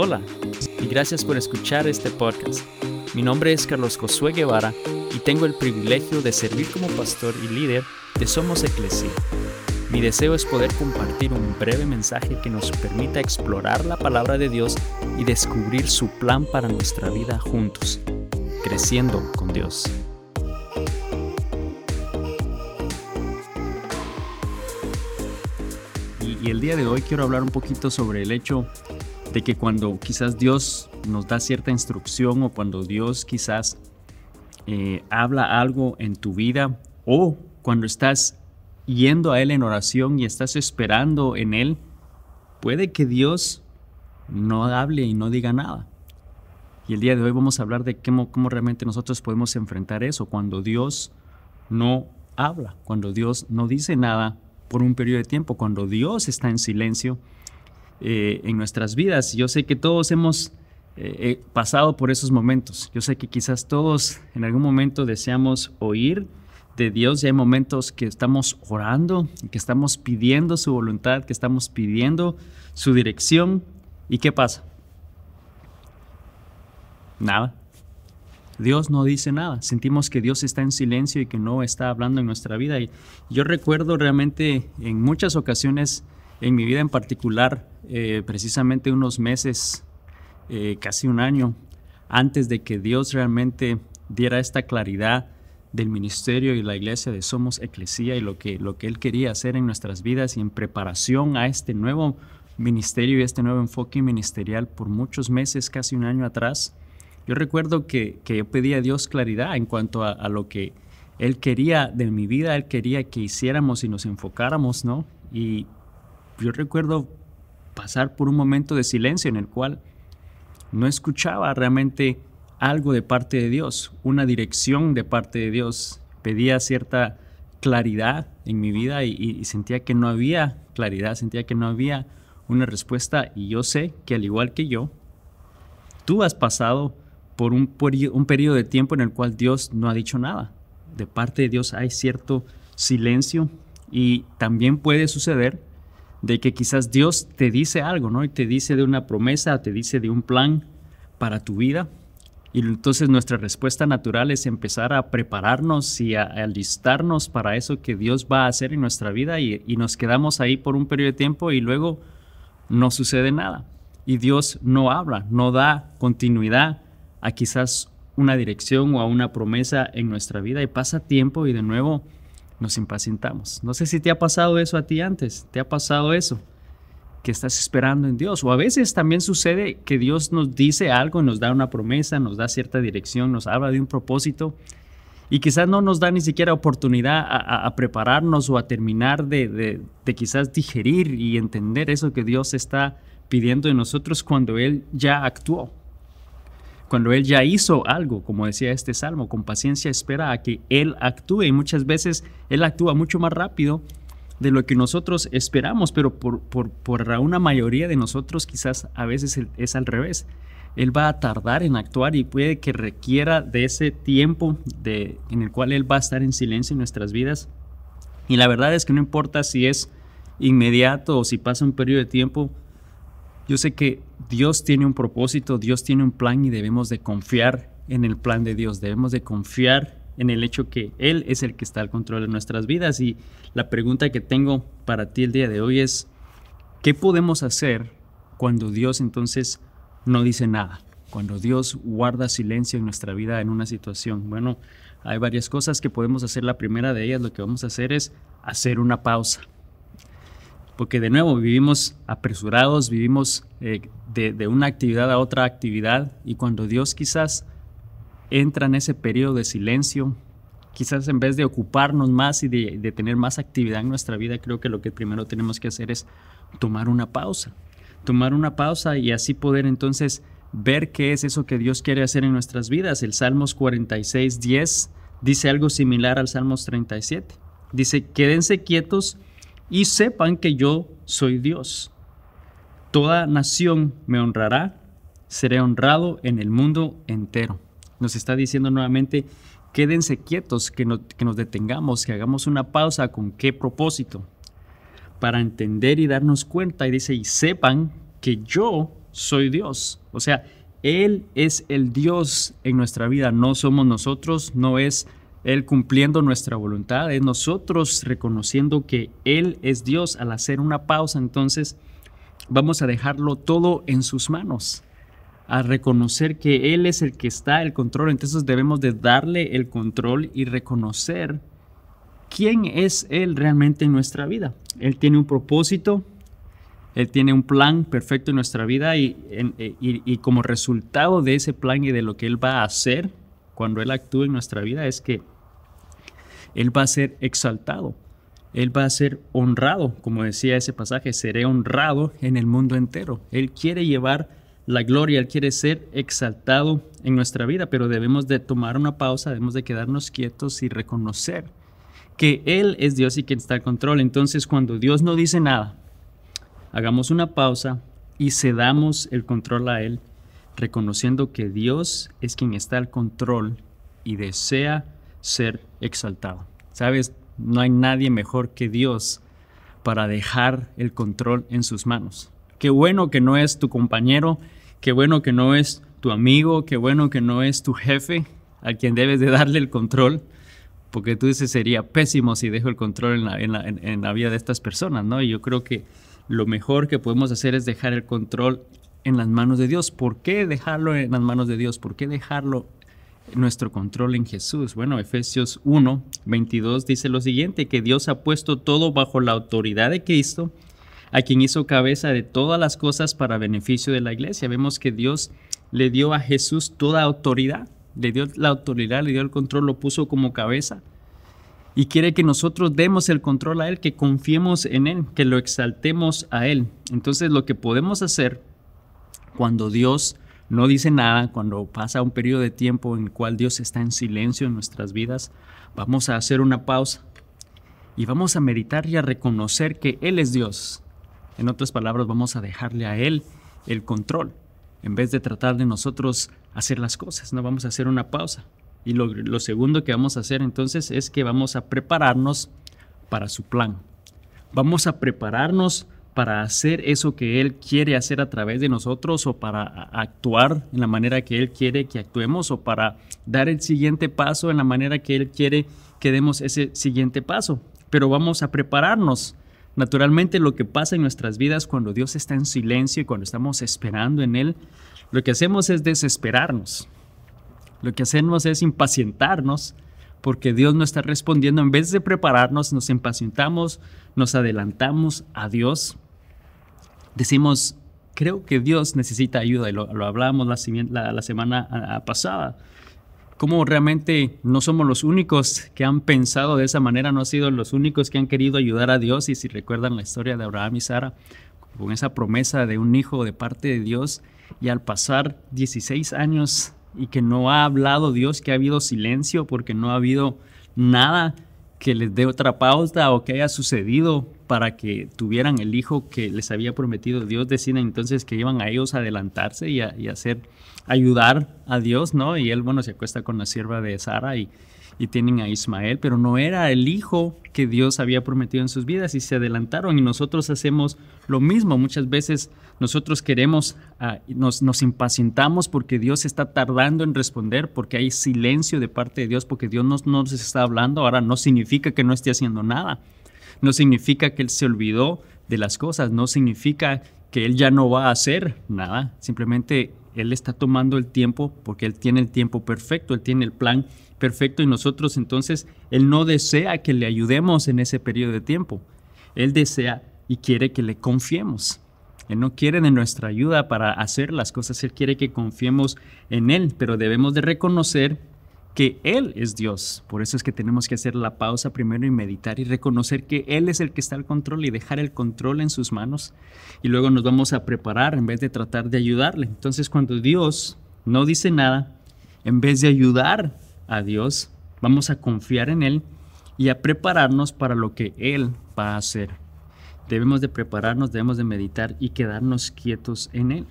Hola y gracias por escuchar este podcast. Mi nombre es Carlos Josué Guevara y tengo el privilegio de servir como pastor y líder de Somos Eclesia. Mi deseo es poder compartir un breve mensaje que nos permita explorar la palabra de Dios y descubrir su plan para nuestra vida juntos, creciendo con Dios. Y, el día de hoy quiero hablar un poquito sobre el hecho de que cuando quizás Dios nos da cierta instrucción o cuando Dios quizás eh, habla algo en tu vida o cuando estás yendo a Él en oración y estás esperando en Él, puede que Dios no hable y no diga nada. Y el día de hoy vamos a hablar de cómo, cómo realmente nosotros podemos enfrentar eso cuando Dios no habla, cuando Dios no dice nada por un periodo de tiempo, cuando Dios está en silencio eh, en nuestras vidas. Yo sé que todos hemos eh, eh, pasado por esos momentos. Yo sé que quizás todos en algún momento deseamos oír de Dios y hay momentos que estamos orando, que estamos pidiendo su voluntad, que estamos pidiendo su dirección. ¿Y qué pasa? Nada. Dios no dice nada. Sentimos que Dios está en silencio y que no está hablando en nuestra vida. Y yo recuerdo realmente en muchas ocasiones, en mi vida en particular, eh, precisamente unos meses, eh, casi un año, antes de que Dios realmente diera esta claridad del ministerio y la iglesia de Somos Eclesía y lo que, lo que Él quería hacer en nuestras vidas y en preparación a este nuevo ministerio y este nuevo enfoque ministerial por muchos meses, casi un año atrás. Yo recuerdo que, yo pedía a Dios claridad en cuanto a, lo que Él quería de mi vida, Él quería que hiciéramos y nos enfocáramos, ¿no? Y yo recuerdo pasar por un momento de silencio en el cual no escuchaba realmente algo de parte de Dios, una dirección de parte de Dios. Pedía cierta claridad en mi vida y, sentía que no había claridad, sentía que no había una respuesta y yo sé que al igual que yo, tú has pasado por un, un periodo de tiempo en el cual Dios no ha dicho nada. De parte de Dios hay cierto silencio y también puede suceder de que quizás Dios te dice algo, ¿no? Y te dice de una promesa, te dice de un plan para tu vida. Y entonces nuestra respuesta natural es empezar a prepararnos y a, alistarnos para eso que Dios va a hacer en nuestra vida y, y nos quedamos ahí por un periodo de tiempo y luego no sucede nada. Y Dios no habla, no da continuidad a quizás una dirección o a una promesa en nuestra vida y pasa tiempo y de nuevo nos impacientamos. No sé si te ha pasado eso a ti antes, te ha pasado eso, que estás esperando en Dios. O a veces también sucede que Dios nos dice algo, nos da una promesa, nos da cierta dirección, nos habla de un propósito y quizás no nos da ni siquiera oportunidad a, prepararnos o a terminar de, de quizás digerir y entender eso que Dios está pidiendo de nosotros cuando Él ya actuó cuando Él ya hizo algo, como decía este salmo, con paciencia espera a que Él actúe y muchas veces Él actúa mucho más rápido de lo que nosotros esperamos, pero por, por, por una mayoría de nosotros quizás a veces es al revés. Él va a tardar en actuar y puede que requiera de ese tiempo de, en el cual Él va a estar en silencio en nuestras vidas. Y la verdad es que no importa si es inmediato o si pasa un periodo de tiempo, yo sé que Dios tiene un propósito, Dios tiene un plan y debemos de confiar en el plan de Dios, debemos de confiar en el hecho que Él es el que está al control de nuestras vidas. Y la pregunta que tengo para ti el día de hoy es, ¿qué podemos hacer cuando Dios entonces no dice nada? Cuando Dios guarda silencio en nuestra vida en una situación. Bueno, hay varias cosas que podemos hacer. La primera de ellas, lo que vamos a hacer es hacer una pausa porque de nuevo vivimos apresurados, vivimos eh, de, una actividad a otra actividad y cuando Dios quizás entra en ese periodo de silencio, quizás en vez de ocuparnos más y de, tener más actividad en nuestra vida, creo que lo que primero tenemos que hacer es tomar una pausa, tomar una pausa y así poder entonces ver qué es eso que Dios quiere hacer en nuestras vidas. El Salmos 46, 10 dice algo similar al Salmos 37. Dice, quédense quietos y sepan que yo soy Dios. Toda nación me honrará, seré honrado en el mundo entero. Nos está diciendo nuevamente, quédense quietos, que, que nos detengamos, que hagamos una pausa con qué propósito, para entender y darnos cuenta. Y dice, y sepan que yo soy Dios. O sea, Él es el Dios en nuestra vida, no somos nosotros, no es Él cumpliendo nuestra voluntad, es nosotros reconociendo que Él es Dios. Al hacer una pausa, entonces vamos a dejarlo todo en sus manos, a reconocer que Él es el que está el control. Entonces debemos de darle el control y reconocer quién es Él realmente en nuestra vida. Él tiene un propósito, Él tiene un plan perfecto en nuestra vida y, y, como resultado de ese plan y de lo que Él va a hacer cuando Él actúe en nuestra vida es que Él va a ser exaltado. Él va a ser honrado, como decía ese pasaje, seré honrado en el mundo entero. Él quiere llevar la gloria, Él quiere ser exaltado en nuestra vida, pero debemos de tomar una pausa, debemos de quedarnos quietos y reconocer que Él es Dios y quien está al control. Entonces, cuando Dios no dice nada, hagamos una pausa y cedamos el control a Él, reconociendo que Dios es quien está al control y desea ser exaltado. ¿Sabes? No hay nadie mejor que Dios para dejar el control en sus manos. Qué bueno que no es tu compañero, qué bueno que no es tu amigo, qué bueno que no es tu jefe a quien debes de darle el control, porque tú dices sería pésimo si dejo el control en la, vida de estas personas, ¿no? Y yo creo que lo mejor que podemos hacer es dejar el control en las manos de Dios. ¿Por qué dejarlo en las manos de Dios? ¿Por qué dejarlo nuestro control en Jesús? Bueno, Efesios 1, 22 dice lo siguiente, que Dios ha puesto todo bajo la autoridad de Cristo, a quien hizo cabeza de todas las cosas para beneficio de la iglesia. Vemos que Dios le dio a Jesús toda autoridad le dio la autoridad, le dio el control, lo puso como cabeza. Y quiere que nosotros demos el control a Él, que confiemos en Él, que lo exaltemos a Él. Entonces lo que podemos hacer cuando Dios no dice nada, cuando pasa un periodo de tiempo en el cual Dios está en silencio en nuestras vidas, vamos a hacer una pausa y vamos a meditar y a reconocer que Él es Dios. En otras palabras, vamos a dejarle a Él el control en vez de tratar de nosotros hacer las cosas, no vamos a hacer una pausa. Y lo, segundo que vamos a hacer entonces es que vamos a prepararnos para su plan. Vamos a prepararnos para hacer eso que Él quiere hacer a través de nosotros o para actuar en la manera que Él quiere que actuemos o para dar el siguiente paso en la manera que Él quiere que demos ese siguiente paso. Pero vamos a prepararnos. Naturalmente lo que pasa en nuestras vidas cuando Dios está en silencio y cuando estamos esperando en Él lo que hacemos es desesperarnos. Lo que hacemos es impacientarnos porque Dios no está respondiendo. En vez de prepararnos, nos impacientamos, nos adelantamos a Dios. Decimos, creo que Dios necesita ayuda y lo, lo hablábamos la, semana pasada. Como realmente no somos los únicos que han pensado de esa manera, no han sido los únicos que han querido ayudar a Dios. Y si recuerdan la historia de Abraham y Sara, con esa promesa de un hijo de parte de Dios, y al pasar 16 años y que no ha hablado Dios, que ha habido silencio porque no ha habido nada que les dé otra pausa o que haya sucedido para que tuvieran el hijo que les había prometido Dios, deciden entonces que iban a ellos a adelantarse y, a, hacer, ayudar a Dios, ¿no? Y él, bueno, se acuesta con la sierva de Sara y, tienen a Ismael, pero no era el hijo que Dios había prometido en sus vidas y se adelantaron y nosotros hacemos lo mismo. Muchas veces nosotros queremos, ah, nos, nos impacientamos porque Dios está tardando en responder, porque hay silencio de parte de Dios, porque Dios no nos está hablando. Ahora no significa que no esté haciendo nada, no significa que Él se olvidó de las cosas, no significa que Él ya no va a hacer nada, simplemente Él está tomando el tiempo porque Él tiene el tiempo perfecto, Él tiene el plan perfecto y nosotros entonces Él no desea que le ayudemos en ese periodo de tiempo. Él desea y quiere que le confiemos. Él no quiere de nuestra ayuda para hacer las cosas, Él quiere que confiemos en Él, pero debemos de reconocer que Él es Dios. Por eso es que tenemos que hacer la pausa primero y meditar y reconocer que Él es el que está al control y dejar el control en sus manos. Y luego nos vamos a preparar en vez de tratar de ayudarle. Entonces cuando Dios no dice nada, en vez de ayudar a Dios, vamos a confiar en Él y a prepararnos para lo que Él va a hacer. Debemos de prepararnos, debemos de meditar y quedarnos quietos en Él.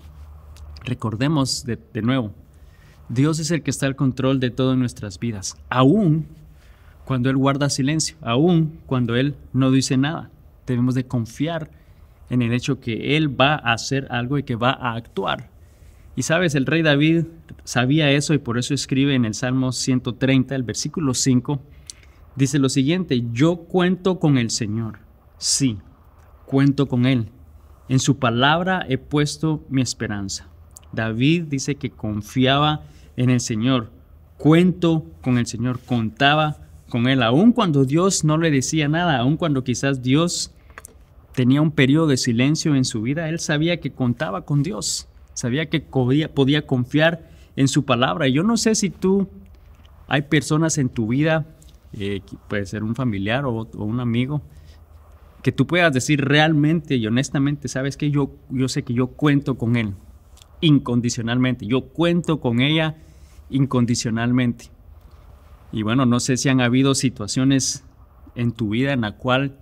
Recordemos de, nuevo, Dios es el que está al control de todas nuestras vidas, aún cuando Él guarda silencio, aún cuando Él no dice nada. Debemos de confiar en el hecho que Él va a hacer algo y que va a actuar. Y sabes, el rey David sabía eso y por eso escribe en el Salmo 130, el versículo 5, dice lo siguiente, yo cuento con el Señor, sí, cuento con Él. En su palabra he puesto mi esperanza. David dice que confiaba en el Señor, cuento con el Señor, contaba con Él, aun cuando Dios no le decía nada, aun cuando quizás Dios tenía un periodo de silencio en su vida, Él sabía que contaba con Dios, sabía que podía, confiar en su palabra. Yo no sé si tú, hay personas en tu vida, eh, puede ser un familiar o, o un amigo, que tú puedas decir realmente y honestamente, sabes que yo, yo sé que yo cuento con Él incondicionalmente, yo cuento con ella incondicionalmente. Y bueno, no sé si han habido situaciones en tu vida en la cual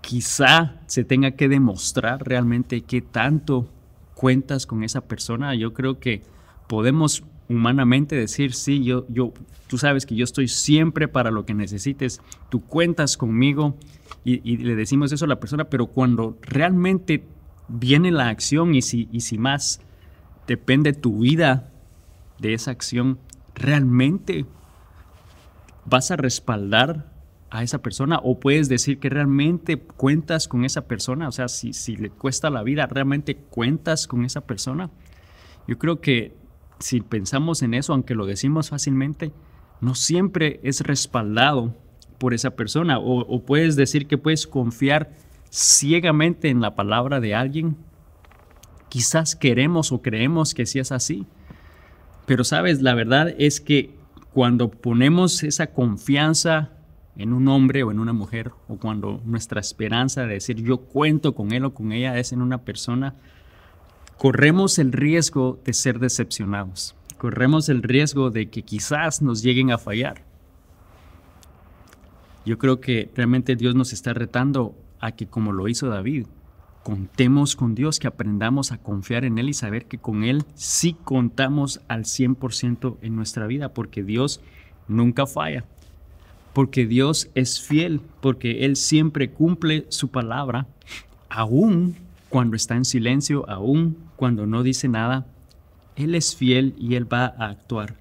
quizá se tenga que demostrar realmente qué tanto cuentas con esa persona. Yo creo que podemos humanamente decir, sí, yo, yo, tú sabes que yo estoy siempre para lo que necesites, tú cuentas conmigo y, le decimos eso a la persona, pero cuando realmente viene la acción y si, y si más depende tu vida de esa acción, realmente vas a respaldar a esa persona o puedes decir que realmente cuentas con esa persona, o sea, si, si le cuesta la vida, realmente cuentas con esa persona. Yo creo que si pensamos en eso, aunque lo decimos fácilmente, no siempre es respaldado por esa persona o, o puedes decir que puedes confiar ciegamente en la palabra de alguien. Quizás queremos o creemos que sí es así, pero sabes, la verdad es que cuando ponemos esa confianza en un hombre o en una mujer, o cuando nuestra esperanza de decir yo cuento con él o con ella es en una persona, corremos el riesgo de ser decepcionados. Corremos el riesgo de que quizás nos lleguen a fallar. Yo creo que realmente Dios nos está retando a que como lo hizo David, contemos con Dios, que aprendamos a confiar en Él y saber que con Él sí contamos al 100% en nuestra vida, porque Dios nunca falla, porque Dios es fiel, porque Él siempre cumple su palabra, aún cuando está en silencio, aún cuando no dice nada, Él es fiel y Él va a actuar.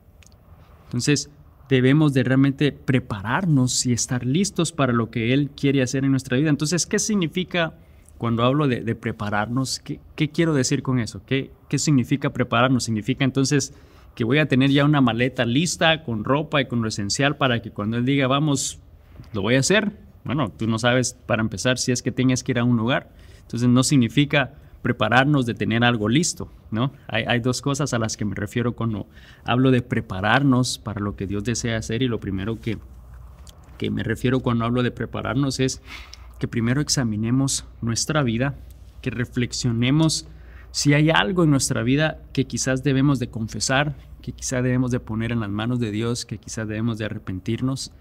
Entonces, debemos de realmente prepararnos y estar listos para lo que Él quiere hacer en nuestra vida. Entonces, ¿qué significa? Cuando hablo de, prepararnos, ¿qué, quiero decir con eso? ¿Qué, ¿Qué significa prepararnos? Significa entonces que voy a tener ya una maleta lista con ropa y con lo esencial para que cuando él diga vamos, lo voy a hacer. Bueno, tú no sabes para empezar si es que tienes que ir a un lugar. Entonces no significa prepararnos de tener algo listo, ¿no? Hay, hay, dos cosas a las que me refiero cuando hablo de prepararnos para lo que Dios desea hacer y lo primero que, que me refiero cuando hablo de prepararnos es que primero examinemos nuestra vida, que reflexionemos si hay algo en nuestra vida que quizás debemos de confesar, que quizás debemos de poner en las manos de Dios, que quizás debemos de arrepentirnos.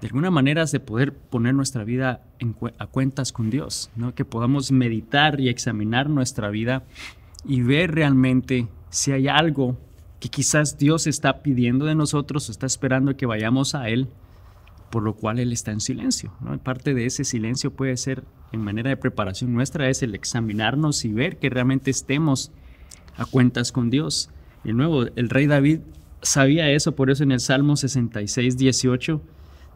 De alguna manera de poder poner nuestra vida a cuentas con Dios, ¿no? que podamos meditar y examinar nuestra vida y ver realmente si hay algo que quizás Dios está pidiendo de nosotros está esperando que vayamos a Él por lo cual Él está en silencio. ¿no? Parte de ese silencio puede ser, en manera de preparación nuestra, es el examinarnos y ver que realmente estemos a cuentas con Dios. Y nuevo, el rey David sabía eso, por eso en el Salmo 66, 18,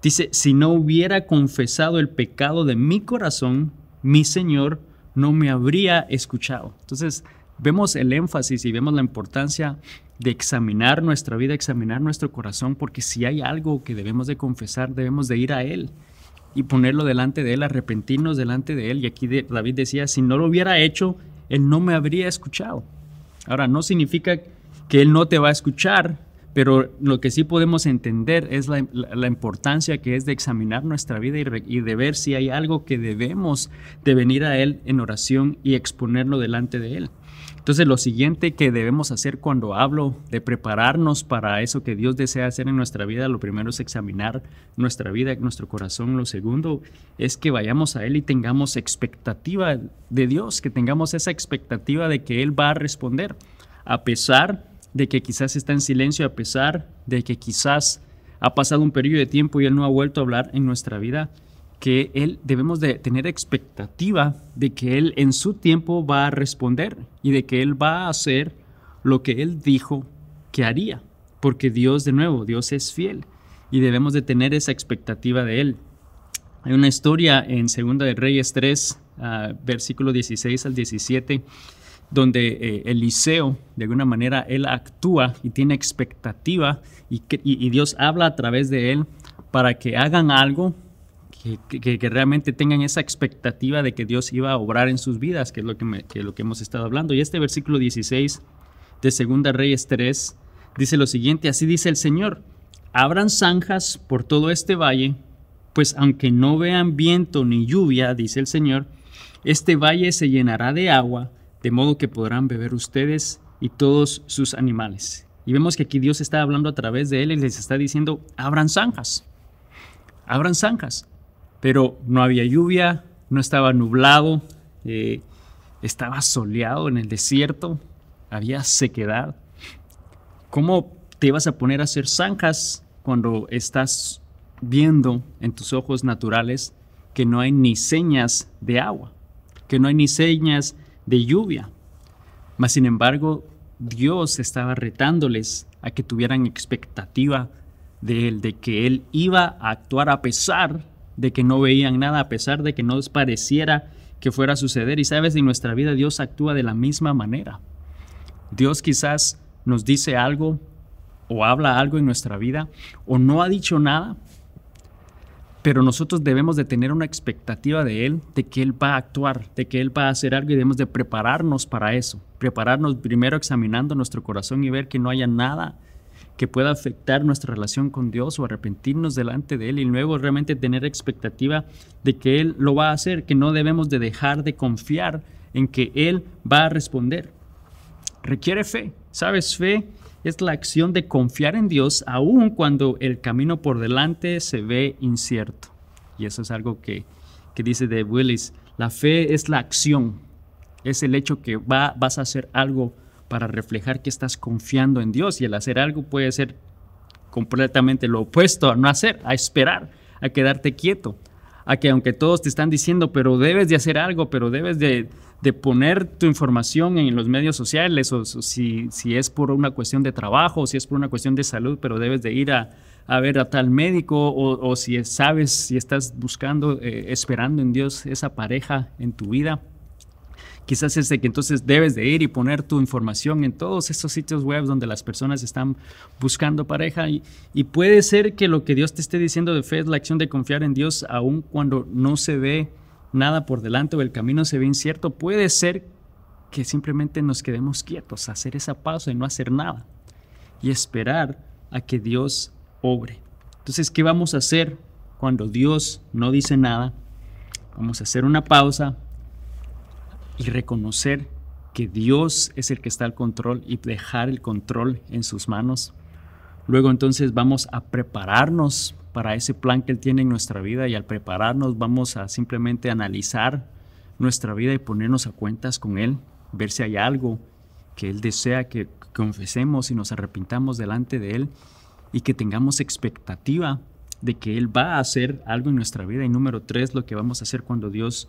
dice, si no hubiera confesado el pecado de mi corazón, mi Señor no me habría escuchado. Entonces, vemos el énfasis y vemos la importancia de examinar nuestra vida, examinar nuestro corazón, porque si hay algo que debemos de confesar, debemos de ir a Él y ponerlo delante de Él, arrepentirnos delante de Él. Y aquí David decía, si no lo hubiera hecho, Él no me habría escuchado. Ahora, no significa que Él no te va a escuchar, pero lo que sí podemos entender es la, importancia que es de examinar nuestra vida y, y, de ver si hay algo que debemos de venir a Él en oración y exponerlo delante de Él. Entonces lo siguiente que debemos hacer cuando hablo de prepararnos para eso que Dios desea hacer en nuestra vida, lo primero es examinar nuestra vida, nuestro corazón. Lo segundo es que vayamos a Él y tengamos expectativa de Dios, que tengamos esa expectativa de que Él va a responder, a pesar de que quizás está en silencio, a pesar de que quizás ha pasado un periodo de tiempo y Él no ha vuelto a hablar en nuestra vida. Que Él debemos de tener expectativa de que Él en su tiempo va a responder y de que Él va a hacer lo que Él dijo que haría, porque Dios de nuevo, Dios es fiel y debemos de tener esa expectativa de Él. Hay una historia en Segunda de Reyes 3, uh, versículo 16 al 17, donde eh, Eliseo, de alguna manera, él actúa y tiene expectativa y Dios habla a través de él para que hagan algo que, realmente tengan esa expectativa de que Dios iba a obrar en sus vidas, que es lo que, que, lo que hemos estado hablando. Y este versículo 16 de Segunda Reyes 3 dice lo siguiente, así dice el Señor, abran zanjas por todo este valle, pues aunque no vean viento ni lluvia, dice el Señor, este valle se llenará de agua, de modo que podrán beber ustedes y todos sus animales. Y vemos que aquí Dios está hablando a través de él y les está diciendo, abran zanjas, abran zanjas pero no había lluvia, no estaba nublado, eh, estaba soleado en el desierto, había sequedad. ¿Cómo te vas a poner a hacer zanjas cuando estás viendo en tus ojos naturales que no hay ni señas de agua, que no hay ni señas de lluvia? Mas sin embargo, Dios estaba retándoles a que tuvieran expectativa de él, de que él iba a actuar a pesar de que no veían nada a pesar de que no pareciera que fuera a suceder. Y sabes, en nuestra vida Dios actúa de la misma manera. Dios quizás nos dice algo o habla algo en nuestra vida o no ha dicho nada, pero nosotros debemos de tener una expectativa de Él, de que Él va a actuar, de que Él va a hacer algo y debemos de prepararnos para eso. Prepararnos primero examinando nuestro corazón y ver que no haya nada que pueda afectar nuestra relación con Dios o arrepentirnos delante de Él y luego realmente tener expectativa de que Él lo va a hacer, que no debemos de dejar de confiar en que Él va a responder. Requiere fe, ¿sabes? Fe es la acción de confiar en Dios aun cuando el camino por delante se ve incierto. Y eso es algo que, que dice de Willis, la fe es la acción, es el hecho que va, vas a hacer algo para reflejar que estás confiando en Dios y el hacer algo puede ser completamente lo opuesto a no hacer, a esperar, a quedarte quieto, a que aunque todos te están diciendo, pero debes de hacer algo, pero debes de, de poner tu información en los medios sociales, o, si, si, es por una cuestión de trabajo, o si es por una cuestión de salud, pero debes de ir a, a ver a tal médico, o, o, si sabes, si estás buscando, eh, esperando en Dios esa pareja en tu vida quizás es de que entonces debes de ir y poner tu información en todos estos sitios web donde las personas están buscando pareja y, y, puede ser que lo que Dios te esté diciendo de fe es la acción de confiar en Dios aun cuando no se ve nada por delante o el camino se ve incierto. Puede ser que simplemente nos quedemos quietos, hacer esa pausa y no hacer nada y esperar a que Dios obre. Entonces, ¿qué vamos a hacer cuando Dios no dice nada? Vamos a hacer una pausa, y reconocer que Dios es el que está al control y dejar el control en sus manos. Luego entonces vamos a prepararnos para ese plan que Él tiene en nuestra vida y al prepararnos vamos a simplemente analizar nuestra vida y ponernos a cuentas con Él, ver si hay algo que Él desea que confesemos y nos arrepintamos delante de Él y que tengamos expectativa de que Él va a hacer algo en nuestra vida. Y número tres, lo que vamos a hacer cuando Dios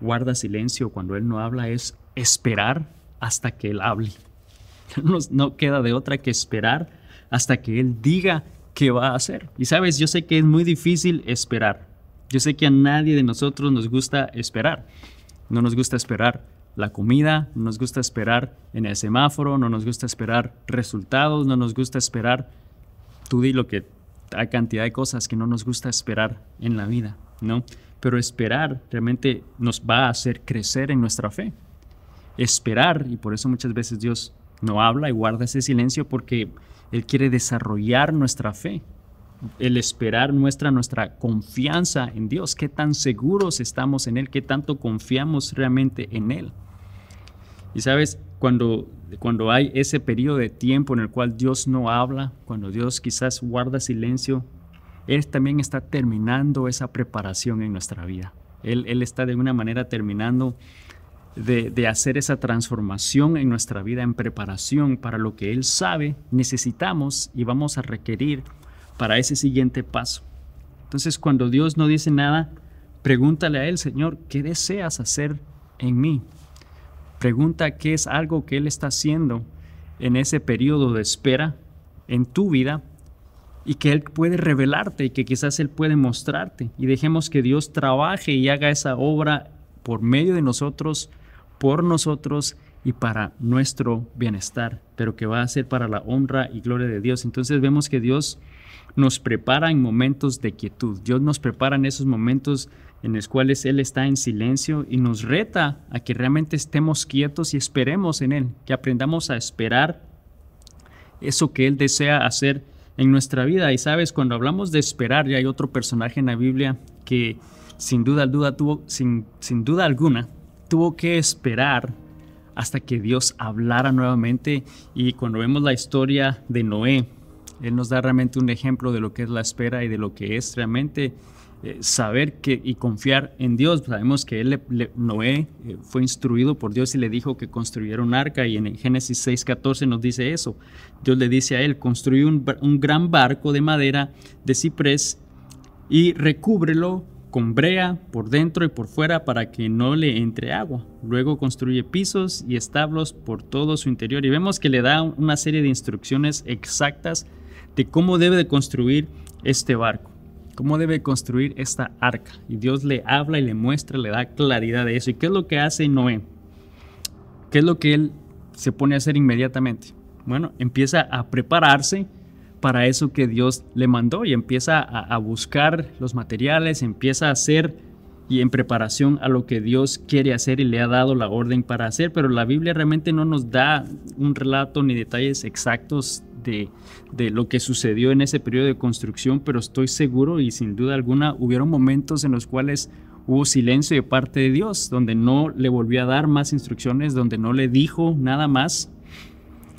guarda silencio cuando Él no habla es esperar hasta que Él hable. No, queda de otra que esperar hasta que Él diga qué va a hacer. Y sabes, yo sé que es muy difícil esperar. Yo sé que a nadie de nosotros nos gusta esperar. No nos gusta esperar la comida, no nos gusta esperar en el semáforo, no nos gusta esperar resultados, no nos gusta esperar, tú di lo que hay cantidad de cosas que no nos gusta esperar en la vida, ¿no? Pero esperar realmente nos va a hacer crecer en nuestra fe. Esperar, y por eso muchas veces Dios no habla y guarda ese silencio porque Él quiere desarrollar nuestra fe. El esperar muestra nuestra confianza en Dios, qué tan seguros estamos en Él, qué tanto confiamos realmente en Él. Y sabes, cuando, cuando hay ese periodo de tiempo en el cual Dios no habla, cuando Dios quizás guarda silencio, él también está terminando esa preparación en nuestra vida. Él, está de una manera terminando de, de, hacer esa transformación en nuestra vida, en preparación para lo que Él sabe necesitamos y vamos a requerir para ese siguiente paso. Entonces, cuando Dios no dice nada, Pregúntale a Él, Señor, ¿qué deseas hacer en mí? Pregunta qué es algo que Él está haciendo en ese periodo de espera en tu vida y que Él puede revelarte y que quizás Él puede mostrarte. Y dejemos que Dios trabaje y haga esa obra por medio de nosotros, por nosotros y para nuestro bienestar, pero que va a ser para la honra y gloria de Dios. Entonces vemos que Dios nos prepara en momentos de quietud. Dios nos prepara en esos momentos en los cuales Él está en silencio y nos reta a que realmente estemos quietos y esperemos en Él, que aprendamos a esperar eso que Él desea hacer en nuestra vida. Y sabes, cuando hablamos de esperar, ya hay otro personaje en la Biblia que sin duda, duda tuvo, sin, sin duda alguna tuvo que esperar hasta que Dios hablara nuevamente. Y cuando vemos la historia de Noé, Él nos da realmente un ejemplo de lo que es la espera y de lo que es realmente eh, saber que, y confiar en Dios. Sabemos que él, Noé eh, fue instruido por Dios y le dijo que construyera un arca y en Génesis 6:14 nos dice eso. Dios le dice a él, construye un, un gran barco de madera de ciprés y recúbrelo con brea por dentro y por fuera para que no le entre agua. Luego construye pisos y establos por todo su interior y vemos que le da una serie de instrucciones exactas de cómo debe de construir este barco cómo debe construir esta arca. Y Dios le habla y le muestra, le da claridad de eso. ¿Y qué es lo que hace Noé? ¿Qué es lo que él se pone a hacer inmediatamente? Bueno, empieza a prepararse para eso que Dios le mandó y empieza a, buscar los materiales, empieza a hacer y en preparación a lo que Dios quiere hacer y le ha dado la orden para hacer, pero la Biblia realmente no nos da un relato ni detalles exactos de, lo que sucedió en ese periodo de construcción, pero estoy seguro y sin duda alguna hubieron momentos en los cuales hubo silencio de parte de Dios, donde no le volvió a dar más instrucciones, donde no le dijo nada más.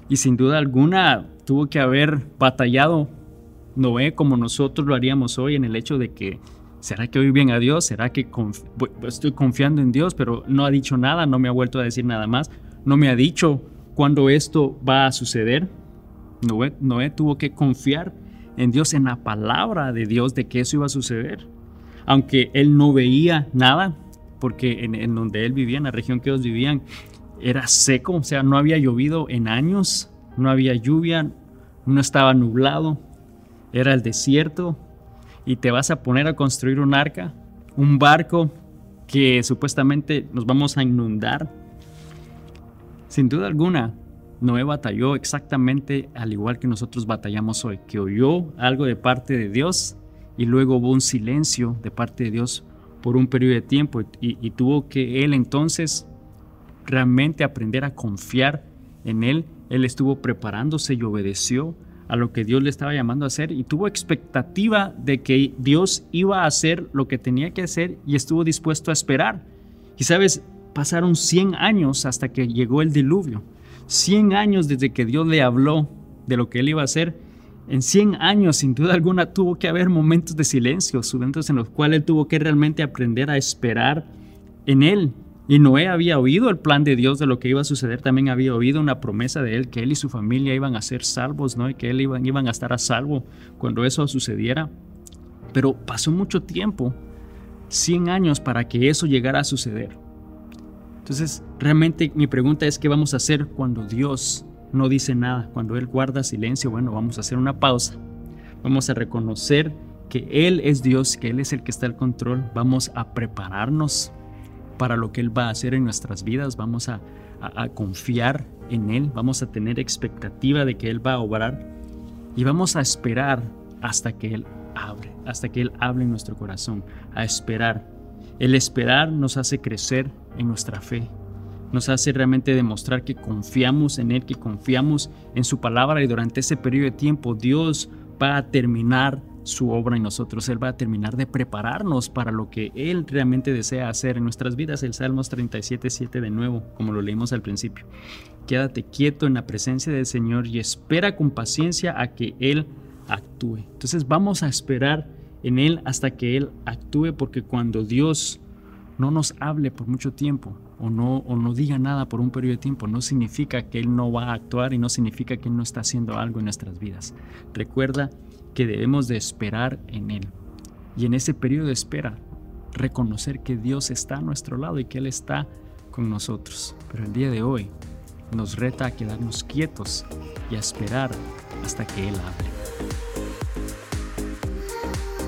Y sin duda alguna tuvo que haber batallado Noé como nosotros lo haríamos hoy en el hecho de que, ¿será que oí bien a Dios? ¿Será que estoy confiando en Dios? Pero no ha dicho nada, no me ha vuelto a decir nada más, no me ha dicho cuándo esto va a suceder. Noé, tuvo que confiar en Dios, en la palabra de Dios de que eso iba a suceder. Aunque él no veía nada, porque en, donde él vivía, en la región que ellos vivían, era seco, o sea, no había llovido en años, no había lluvia, no estaba nublado, era el desierto, y te vas a poner a construir un arca, un barco que supuestamente nos vamos a inundar. Sin duda alguna, Noé batalló exactamente al igual que nosotros batallamos hoy, que oyó algo de parte de Dios y luego hubo un silencio de parte de Dios por un periodo de tiempo y, tuvo que él entonces realmente aprender a confiar en él. Él estuvo preparándose y obedeció a lo que Dios le estaba llamando a hacer y tuvo expectativa de que Dios iba a hacer lo que tenía que hacer y estuvo dispuesto a esperar. Y sabes, pasaron 100 años hasta que llegó el diluvio. 100 años desde que Dios le habló de lo que él iba a hacer, en 100 años, sin duda alguna, tuvo que haber momentos de silencio, momentos en los cuales él tuvo que realmente aprender a esperar en él. Y Noé había oído el plan de Dios de lo que iba a suceder, también había oído una promesa de él, que él y su familia iban a ser salvos, ¿no? Y que él iban, iban a estar a salvo cuando eso sucediera. Pero pasó mucho tiempo, 100 años, para que eso llegara a suceder. Entonces, realmente mi pregunta es, ¿qué vamos a hacer cuando Dios no dice nada? Cuando Él guarda silencio, bueno, vamos a hacer una pausa. Vamos a reconocer que Él es Dios, que Él es el que está al control. Vamos a prepararnos para lo que Él va a hacer en nuestras vidas. Vamos a, confiar en Él. Vamos a tener expectativa de que Él va a obrar. Y vamos a esperar hasta que Él hable, hasta que Él hable en nuestro corazón. A esperar. El esperar nos hace crecer en nuestra fe. Nos hace realmente demostrar que confiamos en Él, que confiamos en su palabra y durante ese periodo de tiempo Dios va a terminar su obra en nosotros. Él va a terminar de prepararnos para lo que Él realmente desea hacer en nuestras vidas. El Salmos 37, 7 de nuevo, como lo leímos al principio. Quédate quieto en la presencia del Señor y espera con paciencia a que Él actúe. Entonces vamos a esperar en Él hasta que Él actúe porque cuando Dios no nos hable por mucho tiempo o no, o no diga nada por un periodo de tiempo, no significa que Él no va a actuar y no significa que Él no está haciendo algo en nuestras vidas. Recuerda que debemos de esperar en Él. Y en ese periodo de espera reconocer que Dios está a nuestro lado y que Él está con nosotros. Pero el día de hoy nos reta a quedarnos quietos y a esperar hasta que Él hable.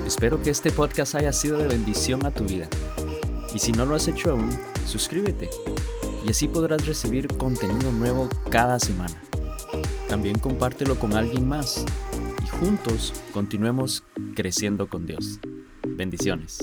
Espero que este podcast haya sido de bendición a tu vida. Y si no lo has hecho aún, suscríbete y así podrás recibir contenido nuevo cada semana. También compártelo con alguien más juntos continuemos creciendo con Dios. Bendiciones.